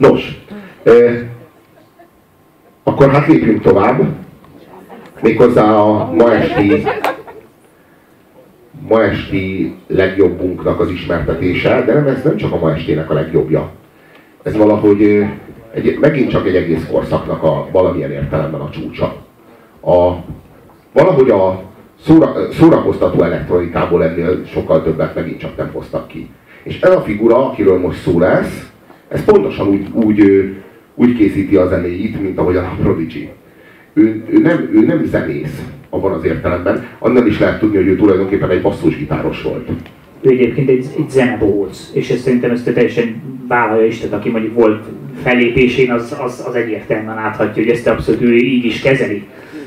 Nos, akkor hát lépjünk tovább. Méghozzá a ma esti, ma esti legjobbunknak az ismertetése, de nem ez nem csak a ma estének a legjobbja. Ez valahogy egy, megint csak egy egész korszaknak a valamilyen értelemben a csúcsa. A, valahogy a szóra, szórakoztató elektronikából ennél sokkal többet megint csak nem hoztak ki. És ez a figura, akiről most szó lesz, ez pontosan úgy, úgy, úgy készíti a zenéit, mint ahogy a Prodigy. Ő, ő, nem, ő nem zenész abban az értelemben, annál is lehet tudni, hogy ő tulajdonképpen egy basszusgitáros volt. Ő egyébként egy, egy zenebóc, és ezt szerintem ezt teljesen vállalja is, tehát aki mondjuk volt fellépésén, az, az, az egyértelműen láthatja, hogy ezt abszolút ő így is kezeli.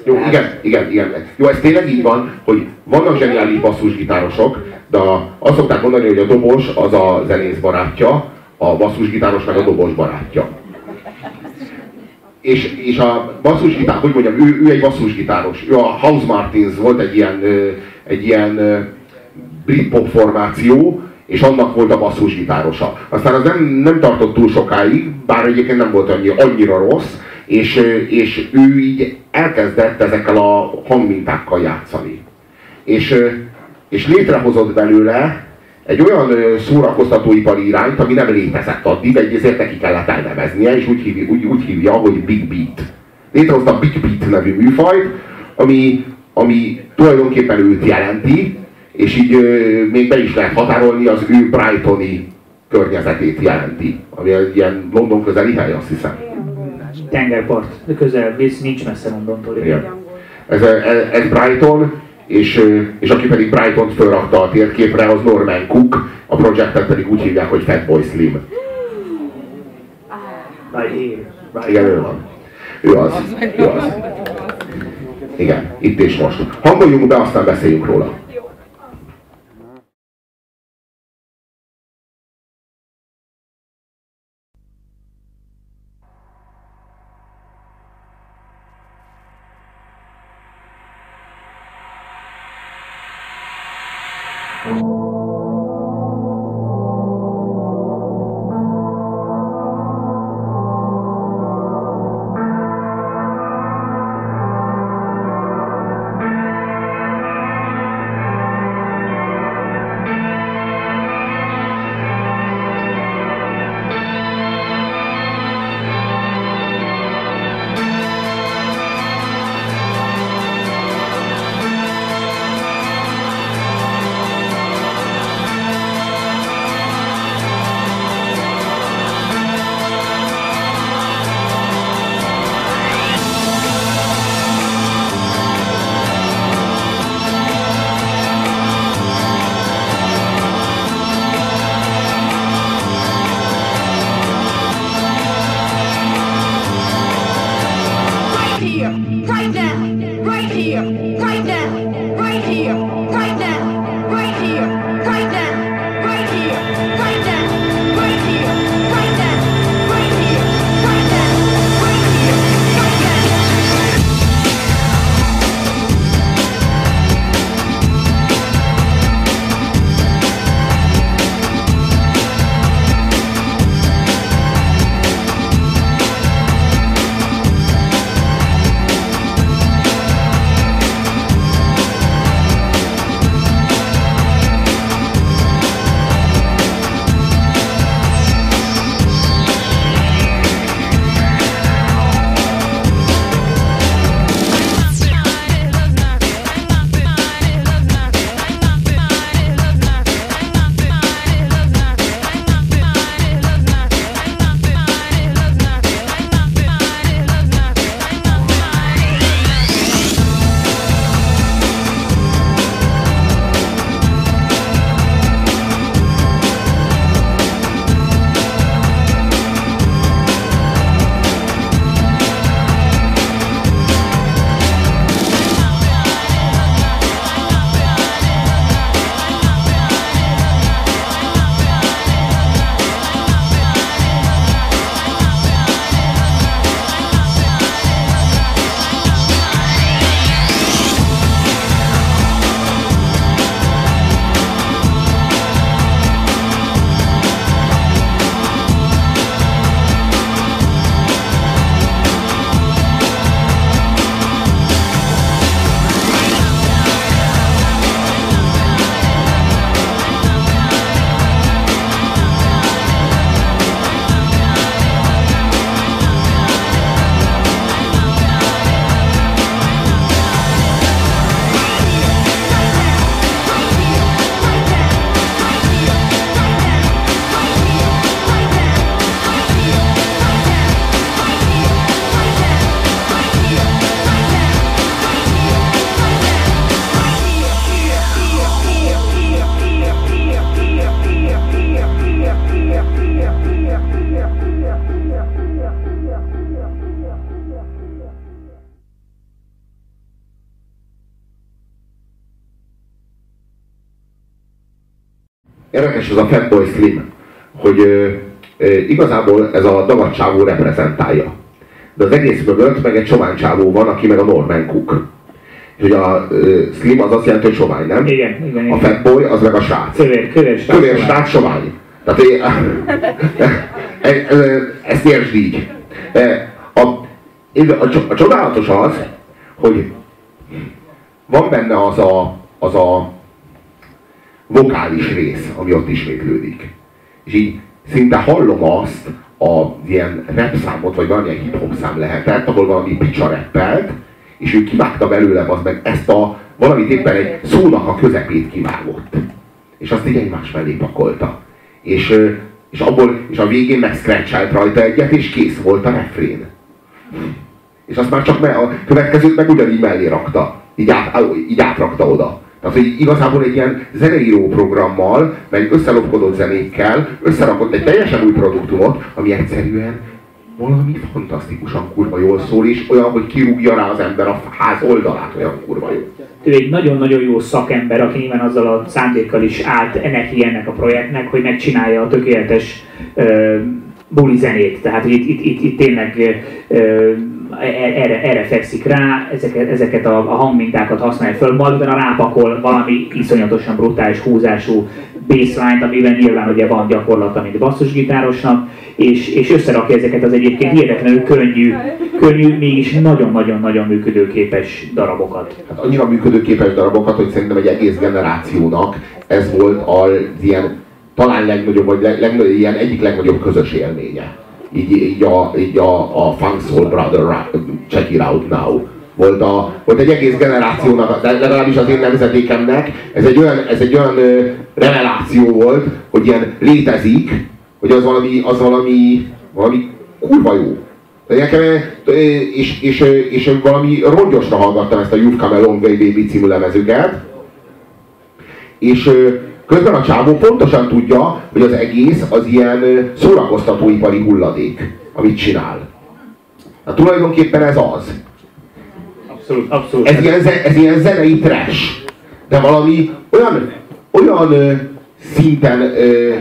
Jó, igen, igen, igen. Jó, ez tényleg így van, hogy vannak zseniális basszusgitárosok, de azt szokták mondani, hogy a dobos az a zenész barátja, a basszusgitáros meg a dobos barátja. És, és a basszusgitár, hogy mondjam, ő, ő egy basszusgitáros. Ő a House Martins volt egy ilyen, egy ilyen brit pop formáció, és annak volt a basszusgitárosa. Aztán az nem, nem tartott túl sokáig, bár egyébként nem volt annyi, annyira rossz, és, és ő így elkezdett ezekkel a hangmintákkal játszani. És, és létrehozott belőle egy olyan szórakoztatóipari irányt, ami nem létezett addig, egy ezért neki kellett elneveznie, és úgy hívja, úgy, úgy hívja hogy Big Beat. Létrehozta a Big Beat nevű műfajt, ami, ami tulajdonképpen őt jelenti, és így ö, még be is lehet határolni, az ő Brightoni környezetét jelenti, ami egy ilyen London közeli hely, azt hiszem. Tengerpart, közel, nincs messze Londontól. Igen. Ez, ez, ez Brighton, és, és aki pedig Brighton fölrakta a térképre, az Norman Cook, a projektet pedig úgy hívják, hogy Fatboy Slim. Igen, ő van. Ő az. Ő az. Igen, itt és most. Hangoljunk be, aztán beszéljünk róla. Ez a Fatboy Slim, hogy ö, ö, igazából ez a dagadcsávó reprezentálja. De az egész mögött meg egy csománycsávó van, aki meg a Norman Cook. Hogy a ö, Slim az azt jelenti, hogy sovány, nem? Igen, igen, A igen. Fatboy az meg a srác. Kövér, kövér, srác. Kövér srác sovány. Tehát é- e- e- ezt értsd így. E, A, a, a csodálatos az, hogy van benne az a, az a vokális rész, ami ott ismétlődik. És így szinte hallom azt, a ilyen rap számot, vagy valamilyen hip-hop szám lehetett, ahol valami picsa rappelt, és ő kivágta belőle az meg ezt a valamit éppen egy szónak a közepét kivágott. És azt így egymás mellé pakolta. És, és, abból, és a végén meg scratchelt rajta egyet, és kész volt a refrén. És azt már csak me, a következőt meg ugyanígy mellé rakta. Így, át, így átrakta oda. Tehát, hogy igazából egy ilyen zeneíró programmal, meg összelopkodott zenékkel összerakott egy teljesen új produktumot, ami egyszerűen valami fantasztikusan kurva jól szól, és olyan, hogy kirúgja rá az ember a ház oldalát, olyan kurva jó. ő egy nagyon-nagyon jó szakember, aki nyilván azzal a szándékkal is állt neki ennek a projektnek, hogy megcsinálja a tökéletes ö, buli zenét. Tehát itt, itt, itt, itt tényleg ö, erre, erre fekszik rá, ezeket, ezeket a, a hangmintákat használja föl, majd utána rápakol valami iszonyatosan brutális húzású bassline amiben nyilván ugye van gyakorlata, mint basszusgitárosnak, és, és összerakja ezeket az egyébként hihetetlenül könnyű, könnyű, mégis nagyon-nagyon-nagyon működőképes darabokat. Hát annyira működőképes darabokat, hogy szerintem egy egész generációnak ez volt az ilyen talán legnagyobb, vagy leg, legnagyobb, ilyen egyik legnagyobb közös élménye. Így, így, a, így a, a Funk Soul Brother Check It Out Now. Volt, a, volt egy egész generációnak, de legalábbis az én nemzedékemnek, ez egy olyan, ez egy olyan ö, reveláció volt, hogy ilyen létezik, hogy az valami, az valami, valami kurva jó. De Nekem, és, és, ö, és valami rongyosra hallgattam ezt a You've Come a Long Way Baby című lemezüket, és közben a csávó pontosan tudja, hogy az egész az ilyen szórakoztatóipari hulladék, amit csinál. Hát tulajdonképpen ez az. Abszolút, abszolút. Ez ilyen, ez ilyen zenei trash. De valami olyan, olyan szinten, ö,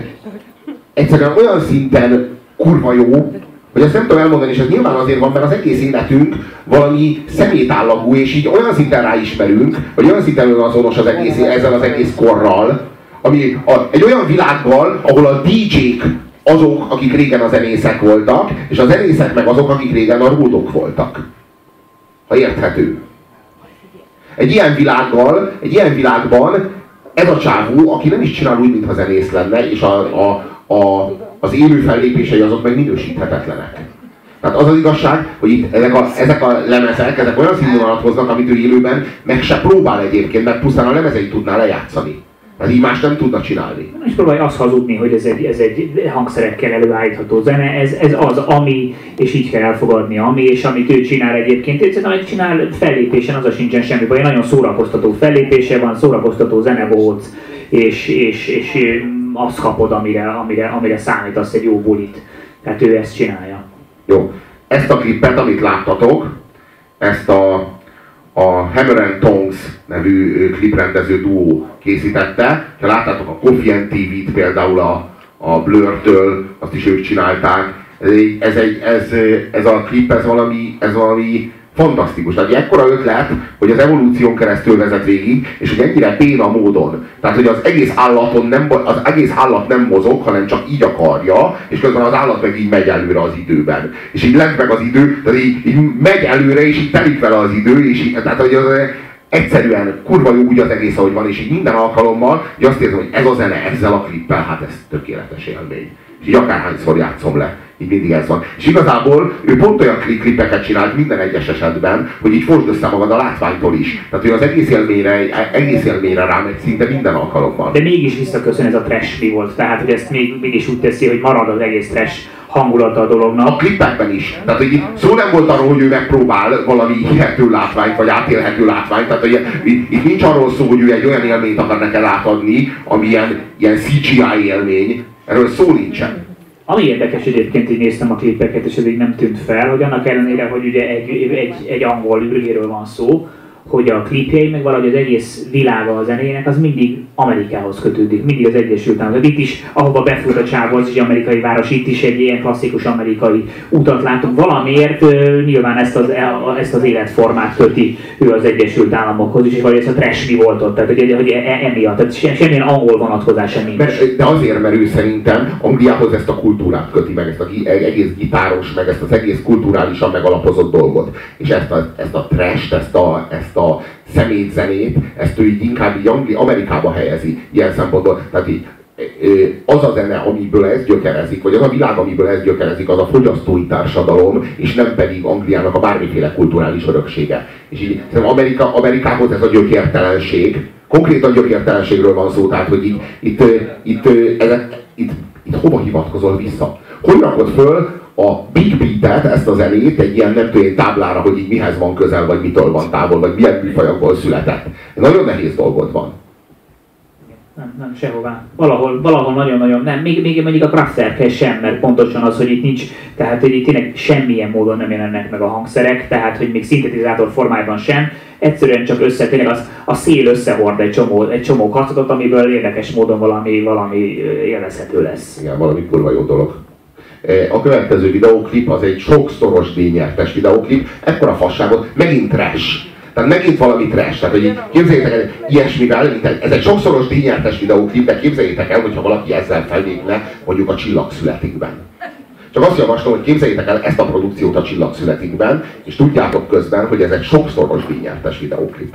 egyszerűen olyan szinten kurva jó, hogy ezt nem tudom elmondani, és ez nyilván azért van, mert az egész életünk valami szemétállagú, és így olyan szinten ráismerünk, vagy olyan szinten azonos az egész, ezzel az egész korral, ami a, egy olyan világgal, ahol a DJ-k azok, akik régen a zenészek voltak, és a zenészek meg azok, akik régen a ródok voltak. Ha érthető. Egy ilyen világgal, egy ilyen világban ez a csávó, aki nem is csinál úgy, mintha zenész lenne, és a, a, a, az élő fellépései azok meg minősíthetetlenek. Tehát az az igazság, hogy itt ezek a, ezek a lemezek, ezek olyan színvonalat hoznak, amit ő élőben meg se próbál egyébként, meg pusztán a lemezeit tudná lejátszani. Tehát így más nem tudna csinálni. És próbálj azt hazudni, hogy ez egy, ez egy hangszerekkel előállítható zene, ez, ez az, ami, és így kell elfogadni, ami, és amit ő csinál egyébként. Egyszerűen, amit csinál fellépésen, az a sincsen semmi baj. Nagyon szórakoztató fellépése van, szórakoztató zenebóc, és, és, és azt kapod, amire, amire, amire számítasz egy jó bulit. Tehát ő ezt csinálja. Jó. Ezt a klippet, amit láttatok, ezt a, a Hammer and Tongs nevű kliprendező duó készítette. Ha láttátok a Coffee and TV-t például a, a Blur-től, azt is ők csinálták. Ez, egy, ez, egy, ez, ez a klip, ez valami, ez valami fantasztikus. Tehát egy ekkora ötlet, hogy az evolúción keresztül vezet végig, és hogy ennyire béna módon. Tehát, hogy az egész állaton nem, az egész állat nem mozog, hanem csak így akarja, és közben az állat meg így megy előre az időben. És így lent meg az idő, tehát így, így megy előre, és így telik vele az idő, és így, tehát, hogy az, egyszerűen kurva jó úgy az egész, ahogy van, és így minden alkalommal, hogy azt érzem, hogy ez a zene ezzel a klippel, hát ez tökéletes élmény. És így akárhányszor játszom le, így mindig ez van. És igazából ő pont olyan kli- klippeket csinált minden egyes esetben, hogy így fosd össze magad a látványtól is. Tehát, hogy az egész élményre, egész élményre rámegy szinte minden alkalommal. De mégis visszaköszön ez a trash mi volt. Tehát, hogy ezt még, mégis úgy teszi, hogy marad az egész trash hangulata a dolognak. A klippekben is. Tehát, hogy itt szó nem volt arról, hogy ő megpróbál valami hihető látványt, vagy átélhető látványt. Tehát, hogy itt nincs arról szó, hogy ő egy olyan élményt akar neked átadni, ami ilyen, ilyen CGI élmény. Erről szó nincsen. Ami érdekes egyébként, így néztem a klippeket, és így nem tűnt fel, hogy annak ellenére, hogy ugye egy, egy, egy angol űrgéről van szó, hogy a klipjei, meg valahogy az egész világa a zenének, az mindig Amerikához kötődik, mindig az Egyesült Államok. Itt is, ahova befut a csávó, az is amerikai város, itt is egy ilyen klasszikus amerikai utat látunk. Valamiért nyilván ezt az, e, ezt az életformát köti ő az Egyesült Államokhoz is, vagy ezt a trash mi volt ott, tehát hogy, hogy e, emiatt, tehát semmilyen angol vonatkozása nincs. De azért, mert ő szerintem Angliához ezt a kultúrát köti meg, ezt az egész gitáros, meg ezt az egész kulturálisan megalapozott dolgot. És ezt a, ezt a trash ezt a, ezt a szemétzenét, ezt ő így inkább így Angli, Amerikába helyezi ilyen szempontból. Tehát így, az a zene, amiből ez gyökerezik, vagy az a világ, amiből ez gyökerezik, az a fogyasztói társadalom, és nem pedig Angliának a bármiféle kulturális öröksége. És így Amerika, Amerikához ez a gyökértelenség, konkrétan gyökértelenségről van szó, tehát hogy itt, itt, itt, ezek, itt, itt hova hivatkozol vissza? Hogy rakod föl a Big Beat-et, ezt a zenét egy ilyen nem tudom, táblára, hogy így mihez van közel, vagy mitől van távol, vagy milyen műfajokból született. Nagyon nehéz dolgod van. Nem, nem, sehová. Valahol, valahol nagyon-nagyon nem. Még, még mondjuk a Kraftwerkhez sem, mert pontosan az, hogy itt nincs, tehát hogy itt tényleg semmilyen módon nem jelennek meg a hangszerek, tehát hogy még szintetizátor formájában sem. Egyszerűen csak össze, tényleg az, a szél összehord egy csomó, egy csomó kacatot, amiből érdekes módon valami, valami élvezhető lesz. Igen, valami kurva jó dolog. A következő videóklip az egy sokszoros díjnyertes videóklip, ekkora fasságot, megint trash. Tehát megint valami trash. Tehát, hogy képzeljétek el ilyesmivel, mint ez egy sokszoros díjnyertes videóklip, de képzeljétek el, hogyha valaki ezzel felvégne, mondjuk a csillagszületikben. Csak azt javaslom, hogy képzeljétek el ezt a produkciót a csillagszületikben, és tudjátok közben, hogy ez egy sokszoros díjnyertes videóklip.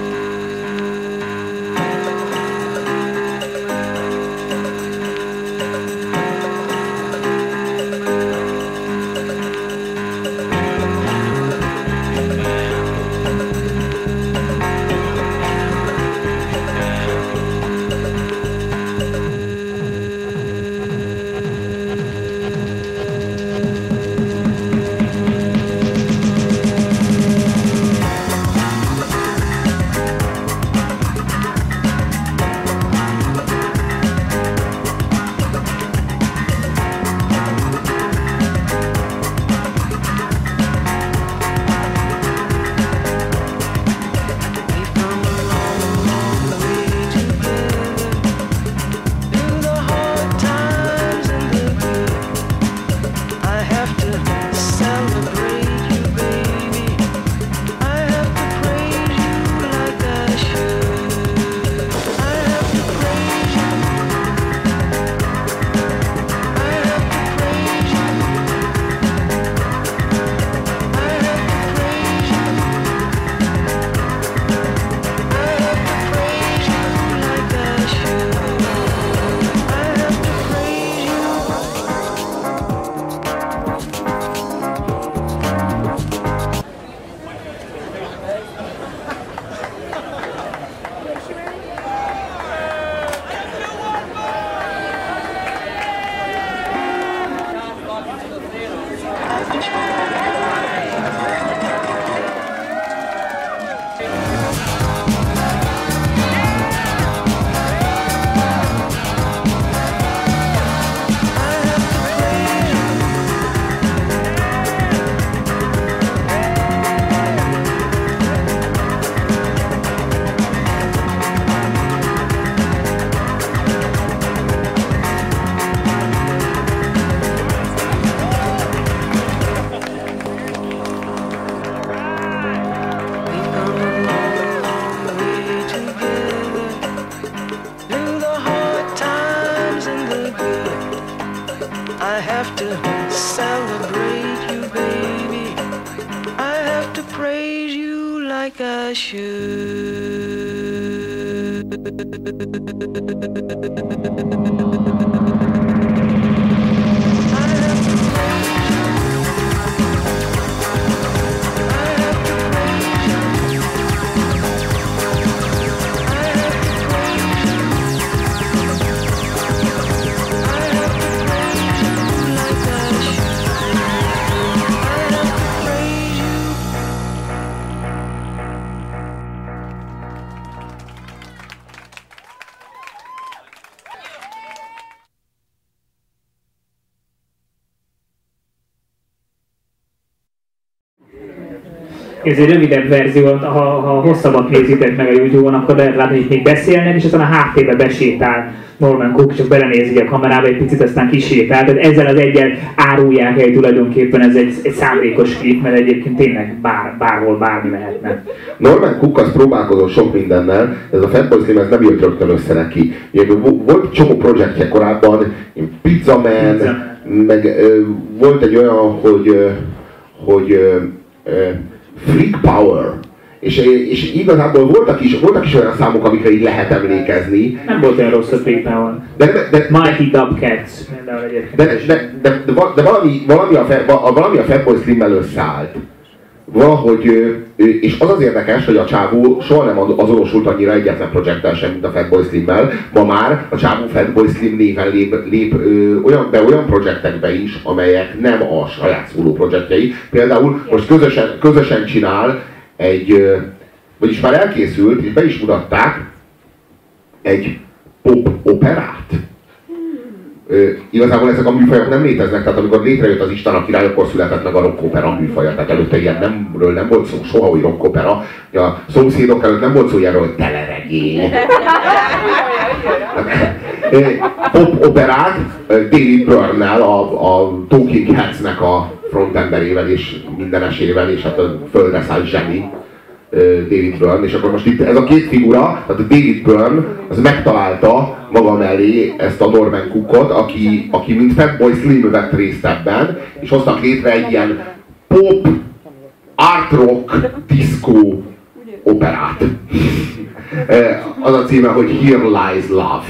Thank you. Ez egy rövidebb verzió, ha, ha hosszabbat nézitek meg a YouTube-on, akkor lehet látni, hogy még beszélnek, és aztán a háttérbe besétál Norman Cook, csak belenézik a kamerába egy picit, aztán kisétál. Tehát ezzel az egyen árulják el tulajdonképpen ez egy, egy szándékos klip, mert egyébként tényleg bár, bárhol bármi lehetne. Norman Cook az próbálkozott sok mindennel, ez a Fatboy Slim ez nem jött rögtön össze neki. Volt csomó projektje korábban, Pizza Man, Pizza. meg ö, volt egy olyan, hogy, ö, hogy ö, Freak Power, és, és igazából voltak is, voltak is olyan számok, amikre így lehet emlékezni. Nem volt olyan rossz a Freak Power. De, de, de, Mighty Dubcats de, de, de, de, de, valami, valami a, a, valami a Fatboy Slim-mel összeállt. Valahogy, és az az érdekes, hogy a csávó soha nem azonosult annyira egyetlen projekttel sem, mint a Fatboy Slim-mel. Ma már a csávó Fatboy Slim néven lép, lép ö, olyan, be olyan projektekbe is, amelyek nem a saját szóló projektjei. Például most közösen, közösen csinál egy, vagyis már elkészült, és be is mutatták, egy pop operát. Igazából ezek a műfajok nem léteznek, tehát amikor létrejött az Isten a király, akkor született meg a rock opera műfaja, tehát előtte ilyen nemről nem volt szó soha, hogy rock opera. A szomszédok előtt nem volt szó ilyenről, hogy teleregény. Pop operát David Byrne-nel, a, a Talking Heads-nek a frontemberével és mindenesével, és hát a földre szállt zseni David Byrne, és akkor most itt ez a két figura, tehát David Byrne, az megtalálta maga mellé ezt a Norman Cookot, aki, aki mint Fatboy Slim vett részt ebben, és hoztak létre egy ilyen pop, art rock, disco operát. az a címe, hogy Here Lies Love.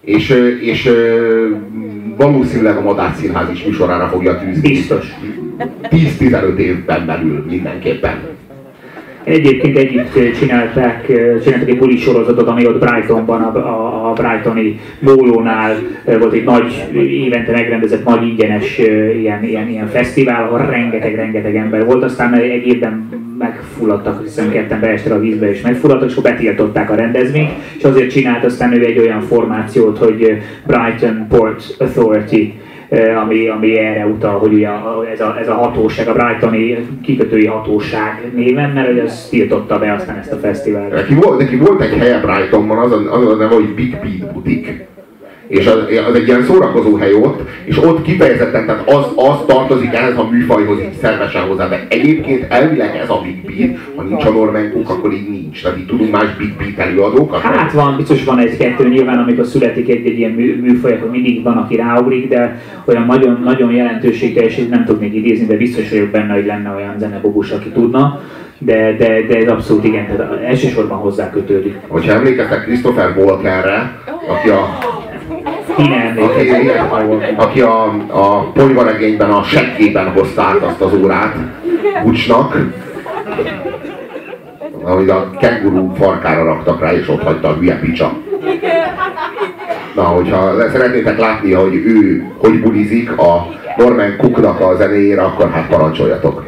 És, és valószínűleg a Madár Színház is műsorára fogja tűzni. Biztos. 10-15 évben belül mindenképpen. Egyébként együtt csinálták, csináltak egy buli sorozatot, ami ott Brightonban, a, a, Brightoni mólónál volt egy nagy, évente megrendezett nagy ingyenes ilyen, ilyen, ilyen fesztivál, ahol rengeteg-rengeteg ember volt, aztán egy évben megfulladtak, hiszen ketten beestek a vízbe és megfulladtak, és akkor betiltották a rendezvényt, és azért csinált aztán ő egy olyan formációt, hogy Brighton Port Authority, ami, ami erre utal, hogy ugye ez a, ez a hatóság, a Brightoni kikötői hatóság néven, mert hogy ez tiltotta be aztán ezt a fesztivált. Neki volt, neki volt egy helye Brightonban, az a, az a neve, hogy Big Beat Boutique és az, az egy ilyen szórakozó hely ott, és ott kifejezetten, tehát az, az tartozik ehhez a műfajhoz így szervesen hozzá, de egyébként elvileg ez a Big Beat, ha nincs a Norman Cook, akkor így nincs. Tehát így tudunk más Big Beat előadókat. Hát van, biztos van egy-kettő, nyilván amikor születik egy, egy ilyen mű, műfaj, akkor mindig van, aki ráugrik, de olyan nagyon, nagyon jelentőségteljes, és nem tudnék idézni, de biztos vagyok benne, hogy lenne olyan zenebogus, aki tudna de, de, de ez abszolút igen, tehát elsősorban hozzá kötődik. Hogyha emlékeztek Christopher Walkerre, aki a aki, a, a polyvaregényben a seggében hozta át azt az órát Bucsnak, amit a kenguru farkára raktak rá, és ott hagyta a hülye picsa. Na, hogyha szeretnétek látni, hogy ő hogy bulizik a Norman Cooknak a zenéjére, akkor hát parancsoljatok.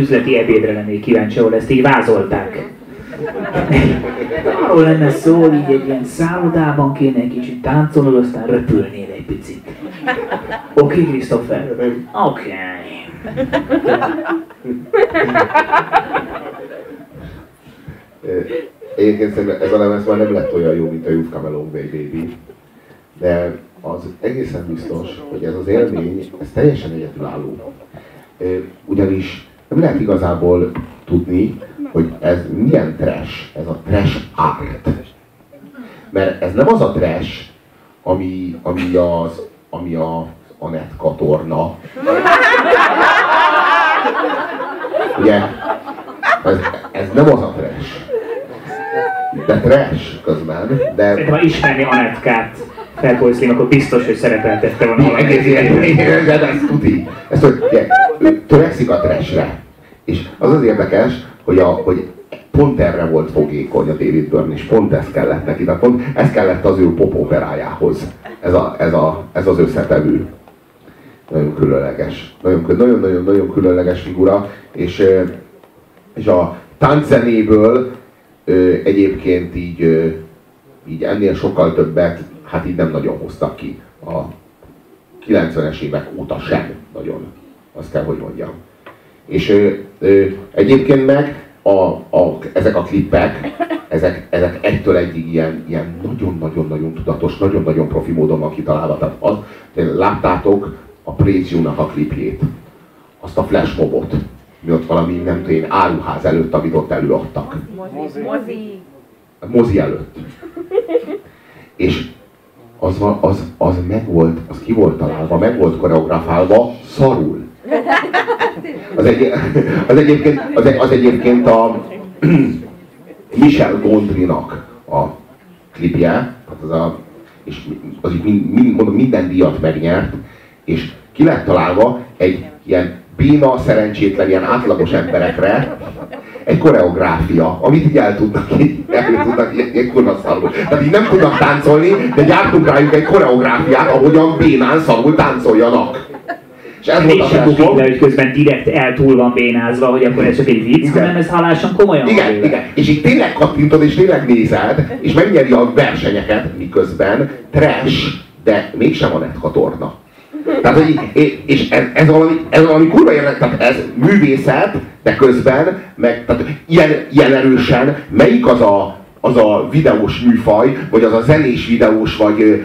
Üzleti ebédre lennék kíváncsi, ahol ezt így vázolták. Arról lenne szó, hogy így egy ilyen szállodában kéne egy kicsit táncolnod, aztán röpülnél egy picit. Oké, okay, Christopher? Oké. Okay. Egyébként szerintem ez a lemez már nem lett olyan jó, mint a You've Come Baby, de az egészen biztos, hogy ez az élmény, ez teljesen egyedülálló. Ugyanis nem lehet igazából tudni, hogy ez milyen trash, ez a trash art. Mert ez nem az a trash, ami, ami, az, ami a Anett katorna. Ugye, ez, ez nem az a trash. De trash közben, de... Szerintem, ha ismerni Anetkát, felkolyszlém, akkor biztos, hogy szerepeltette volna Egész ilyen, de ez tuti. Ezt, hogy törekszik a trashre. És az az érdekes, hogy, a, hogy pont erre volt fogékony a David Byrne, és pont ez kellett neki, tehát pont ez kellett az ő popoperájához, ez, a, ez, a, ez az összetevő. Nagyon különleges, nagyon-nagyon-nagyon különleges figura, és, és a tánczenéből egyébként így, így ennél sokkal többet, hát így nem nagyon hoztak ki a 90-es évek óta sem nagyon, azt kell, hogy mondjam. És ö, ö, egyébként meg a, a, ezek a klippek, ezek, ezek egytől egyig ilyen, ilyen nagyon-nagyon-nagyon tudatos, nagyon-nagyon profi módon van kitalálva. Tehát az, láttátok a Préziónak a klipjét, azt a flashmobot, mi ott valami, nem tudom én, áruház előtt, amit ott előadtak. Mozi. Mozi. Mozi előtt. És az, az, az meg volt, az ki volt találva, meg volt koreografálva szarul. Az, egy, az, egyébként, az, egy, az egyébként a Michel Gondrinak a klipje, hát az a, és az mind, mind, mondom, minden díjat megnyert, és ki lett találva egy ilyen béna, szerencsétlen, ilyen átlagos emberekre egy koreográfia, amit így el tudnak, így, el tudnak ilyen, ilyen kurva szarul. Tehát így nem tudnak táncolni, de gyártunk rájuk egy koreográfiát, ahogyan bénán szarul táncoljanak. És ez volt a le, hogy közben direkt eltúl van bénázva, hogy akkor ez csak egy vicc, igen. hanem ez halásan komolyan Igen, van igen. És így tényleg kattintod, és tényleg nézed, és megnyeri a versenyeket, miközben trash, de mégsem a netkatorna. Tehát, hogy, és ez, ez, valami, ez valami kurva jelent, tehát ez művészet, de közben, meg, tehát ilyen, ilyen erősen, melyik az a, az a videós műfaj, vagy az a zenés videós, vagy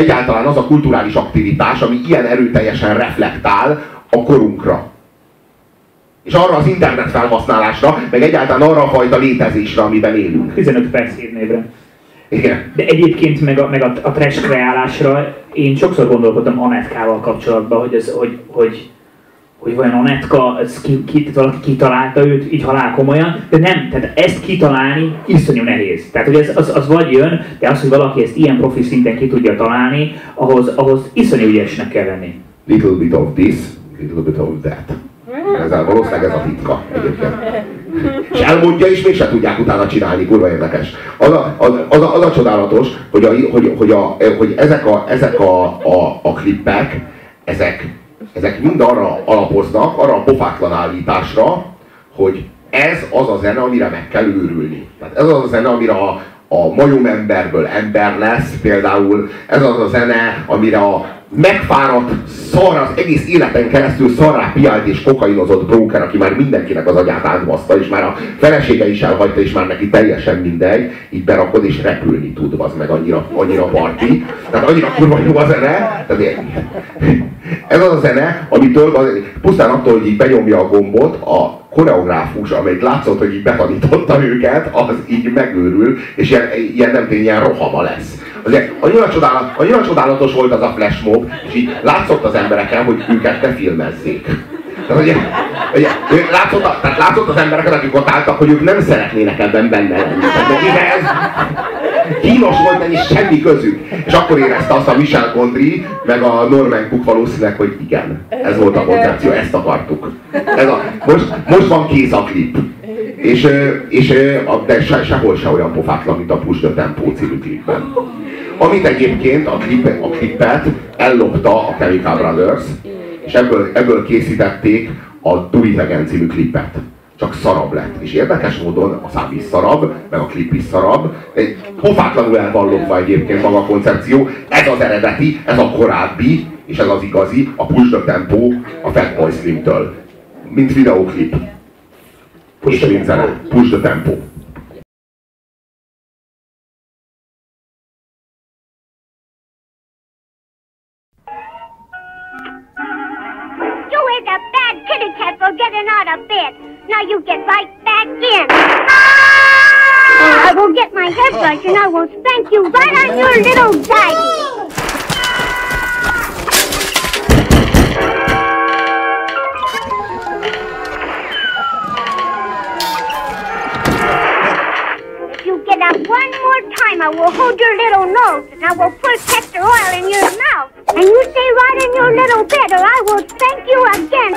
egyáltalán az a kulturális aktivitás, ami ilyen erőteljesen reflektál a korunkra. És arra az internet felhasználásra, meg egyáltalán arra a fajta létezésre, amiben élünk. 15 perc hírnévre. Igen. De egyébként meg a, meg a, a trash kreálásra én sokszor gondolkodtam Anetkával kapcsolatban, hogy, ez, hogy, hogy, hogy vajon Onetka, ez ki, ki, valaki kitalálta őt így halál komolyan, de nem, tehát ezt kitalálni iszonyú nehéz. Tehát, hogy ez, az, az vagy jön, de az, hogy valaki ezt ilyen profi szinten ki tudja találni, ahhoz, ahhoz iszonyú ügyesnek kell lenni. Little bit of this, little bit of that. Ez valószínűleg ez a titka egyébként. És elmondja, és mégse tudják utána csinálni, kurva érdekes. Az a, az, az a, az a csodálatos, hogy, a, hogy, hogy, a, hogy ezek, a, ezek a, a, a klippek, ezek ezek mind arra alapoznak, arra a pofátlan állításra, hogy ez az a zene, amire meg kell őrülni. Tehát ez az a zene, amire a, a majom emberből ember lesz, például ez az a zene, amire a megfáradt, szar az egész életen keresztül szarrá piált és kokainozott broker, aki már mindenkinek az agyát átbaszta, és már a felesége is elhagyta, és már neki teljesen mindegy, így berakod és repülni tud, az meg annyira, annyira parti. Tehát annyira kurva jó a zene. Ez az a zene, amitől az, pusztán attól, hogy így benyomja a gombot, a koreográfus, amelyik látszott, hogy így betanította őket, az így megőrül, és ilyen, ilyen nem tény, ilyen rohama lesz. Azért annyira, csodálat, annyira csodálatos volt az a flash mob, és így látszott az embereken, hogy őket ne filmezzék. Tehát, ugye, ugye, látszott, tehát látszott az embereket, akik ott álltak, hogy ők nem szeretnének ebben benne lenni. Tehát ez kínos volt, neki semmi közük. És akkor érezte azt a Michel Gondry, meg a Norman Cook valószínűleg, hogy igen, ez volt a koncepció, ezt akartuk. Ez a, most, most van kész a klip. És, és de se, sehol se olyan pofátlan, mint a Push the Tempo című klipben. Amit egyébként a, klip, a klipet ellopta a Chemical Brothers, és ebből, ebből készítették a Do It Again című klipet. Csak szarab lett. És érdekes módon a szám is szarab, meg a klip is szarab. Egy pofátlanul elvallogva egyébként maga a koncepció. Ez az eredeti, ez a korábbi, és ez az igazi, a Push the Tempo a Fatboy Slim-től. Mint videóklip. Push the tempo. Push tempo. Now you get right back in. I will get my hairbrush and I will spank you right on your little body. If you get up one more time, I will hold your little nose and I will put castor oil in your mouth. And you stay right in your little bed or I will spank you again.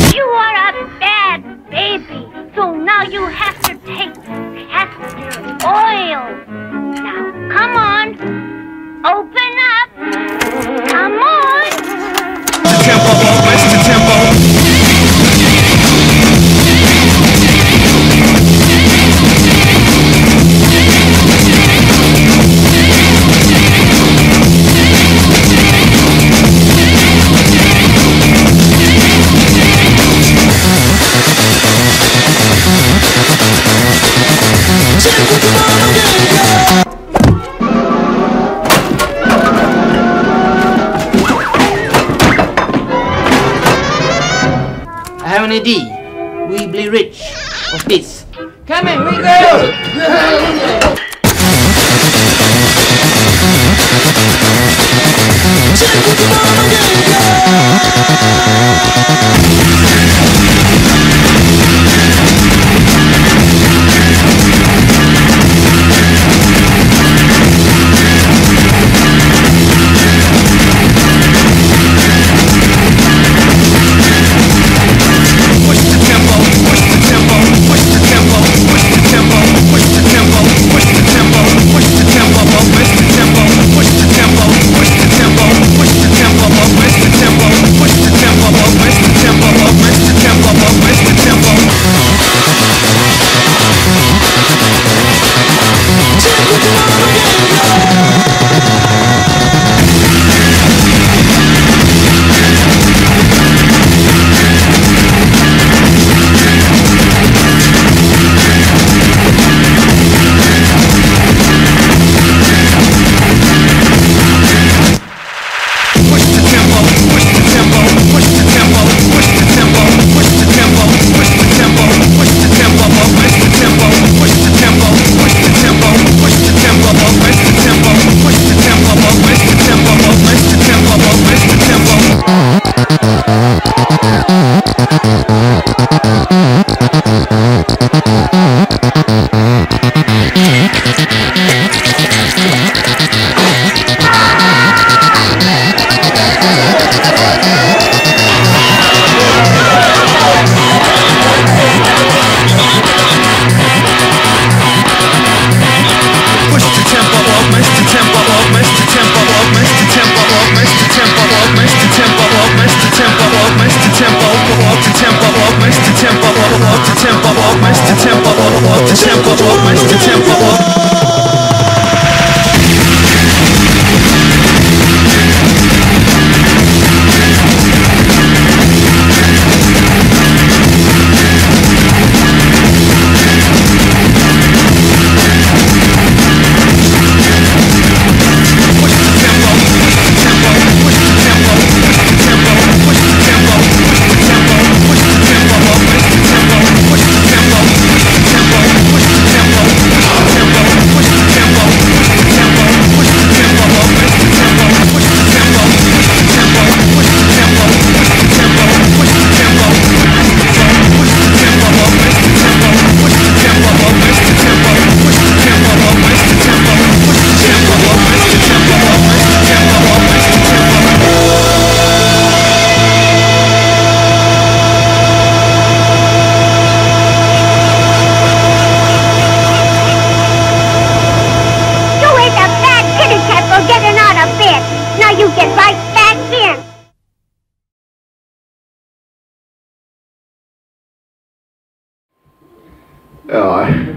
Jaj.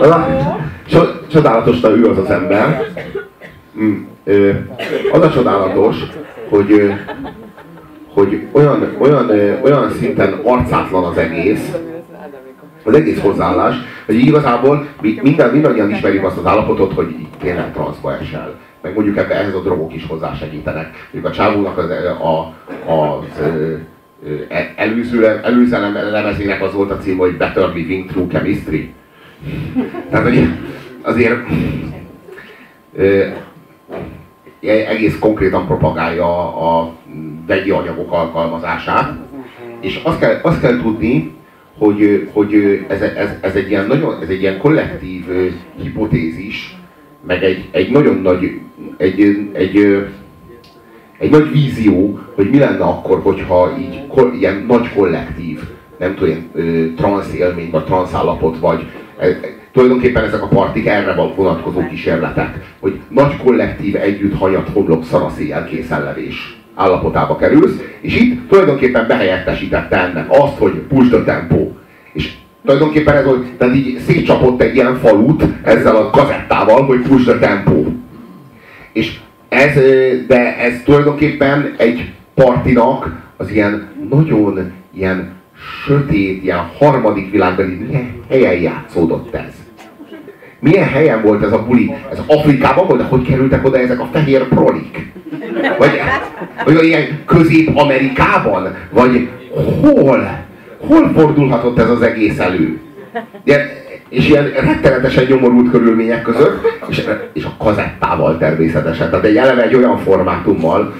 Az a, cso- csodálatos, hogy ő az az ember. Mm, az a csodálatos, hogy, hogy olyan, olyan, olyan szinten arcátlan az egész, az egész hozzáállás, hogy igazából mi minden, mindannyian ismerjük azt az állapotot, hogy tényleg transzba esel. Meg mondjuk ebbe, ehhez a drogok is hozzásegítenek. Mondjuk a csávónak az, a, az ö, e- előző, előző lemezének az volt a cím, hogy Better Living Through Chemistry. Tehát, hogy azért ö, egész konkrétan propagálja a vegyi anyagok alkalmazását, és azt kell, azt kell tudni, hogy, hogy ez, ez, ez, egy ilyen nagyon, ez egy ilyen kollektív hipotézis, meg egy, egy nagyon nagy, egy, egy, egy nagy vízió, hogy mi lenne akkor, hogyha így ko, ilyen nagy kollektív, nem tudom, ilyen transz élmény, vagy transz állapot, vagy e, e, tulajdonképpen ezek a partik erre van vonatkozó kísérletek, hogy nagy kollektív együtt hanyat homlok szanaszéjjel készenlevés állapotába kerülsz, és itt tulajdonképpen behelyettesítette ennek azt, hogy push the tempo. És tulajdonképpen ez volt, tehát így szétcsapott egy ilyen falut ezzel a kazettával, hogy push the tempo. És ez, de ez tulajdonképpen egy partinak az ilyen nagyon ilyen sötét, ilyen harmadik világbeli, milyen helyen játszódott ez? Milyen helyen volt ez a buli? Ez Afrikában volt, de hogy kerültek oda ezek a fehér prolik? Vagy, vagy ilyen Közép-Amerikában? Vagy hol? Hol fordulhatott ez az egész elő? És ilyen rettenetesen nyomorult körülmények között, és, és a kazettával természetesen. Tehát egy eleve egy olyan formátummal,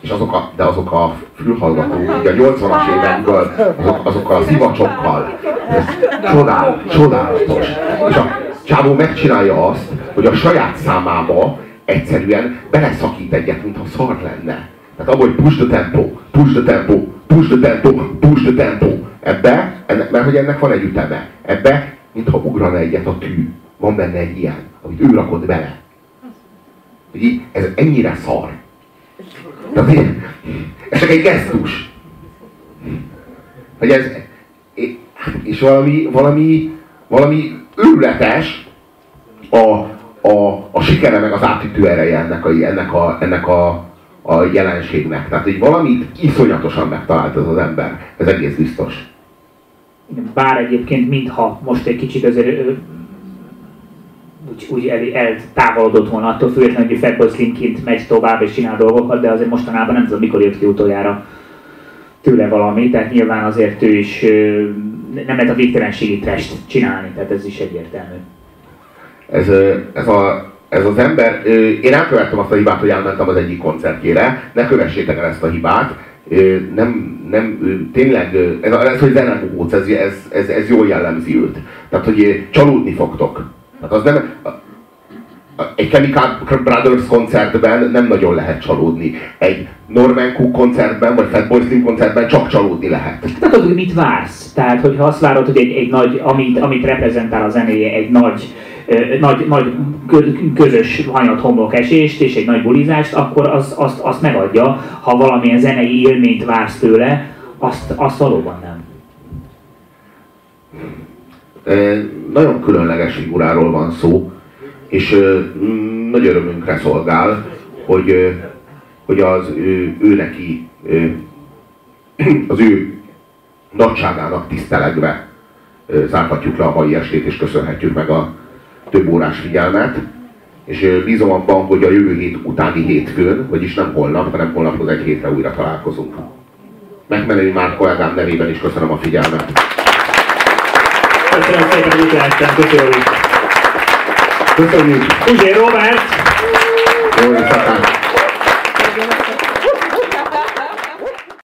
és azok a, de azok a fülhallgatók, ugye a 80-as évekből, azok, azokkal a szivacsokkal, ez csodál, csodálatos. És a csávó megcsinálja azt, hogy a saját számába egyszerűen beleszakít egyet, mintha szar lenne. Tehát abban, hogy push the tempo, push the tempo, push the tempo, push the tempo. Ebbe, ennek, mert hogy ennek van egy üteme. Ebbe, mintha ugrana egyet a tű. Van benne egy ilyen, amit ő rakott bele. Hogy ez ennyire szar. Így, ez csak egy gesztus. Hogy ez, és valami, valami, valami őrületes a, a, a sikere meg az átütő ereje ennek a, ennek a, ennek a, a jelenségnek. Tehát, hogy valamit iszonyatosan megtalált ez az ember. Ez egész biztos. Igen, Bár egyébként mintha most egy kicsit azért úgy, úgy el, eltávolodott volna attól függetlenül, hogy Fatboy Slimként megy tovább és csinál dolgokat, de azért mostanában nem tudom, mikor jött ki utoljára tőle valami, tehát nyilván azért ő is nem lehet a végtelenségi trest csinálni, tehát ez is egyértelmű. Ez, ez, a, ez az ember, én elkövettem azt a hibát, hogy elmentem az egyik koncertjére, ne kövessétek el ezt a hibát, nem, nem, tényleg, ez, ez hogy zenekóc, ez, ez, ez, ez jól jellemzi őt. Tehát, hogy csalódni fogtok. Tehát az nem, egy Chemical Brothers koncertben nem nagyon lehet csalódni. Egy Norman Cook koncertben, vagy Fatboy Slim koncertben csak csalódni lehet. Tehát hogy mit vársz. Tehát, hogyha azt várod, hogy egy, egy nagy, amit, amit reprezentál a zenéje, egy nagy, nagy, nagy kö- közös hanyat homlok esést és egy nagy bulizást, akkor az, azt, megadja. Ha valamilyen zenei élményt vársz tőle, azt, azt valóban nem. Ö, Nagyon különleges figuráról van szó, és ö, nagy örömünkre szolgál, hogy, ö, hogy az ő, ő neki, ö, az ő nagyságának tisztelegve zárhatjuk le a mai estét, és köszönhetjük meg a több órás figyelmet. És bízom abban, hogy a jövő hét utáni hétfőn, vagyis nem holnap, hanem holnaphoz egy hétre újra találkozunk. Megmeneni már kollégám nevében is köszönöm a figyelmet. Köszönöm szépen, hogy itt lehettem. Köszönjük. Köszönjük! Uzsé Robert! Jó éjszakát!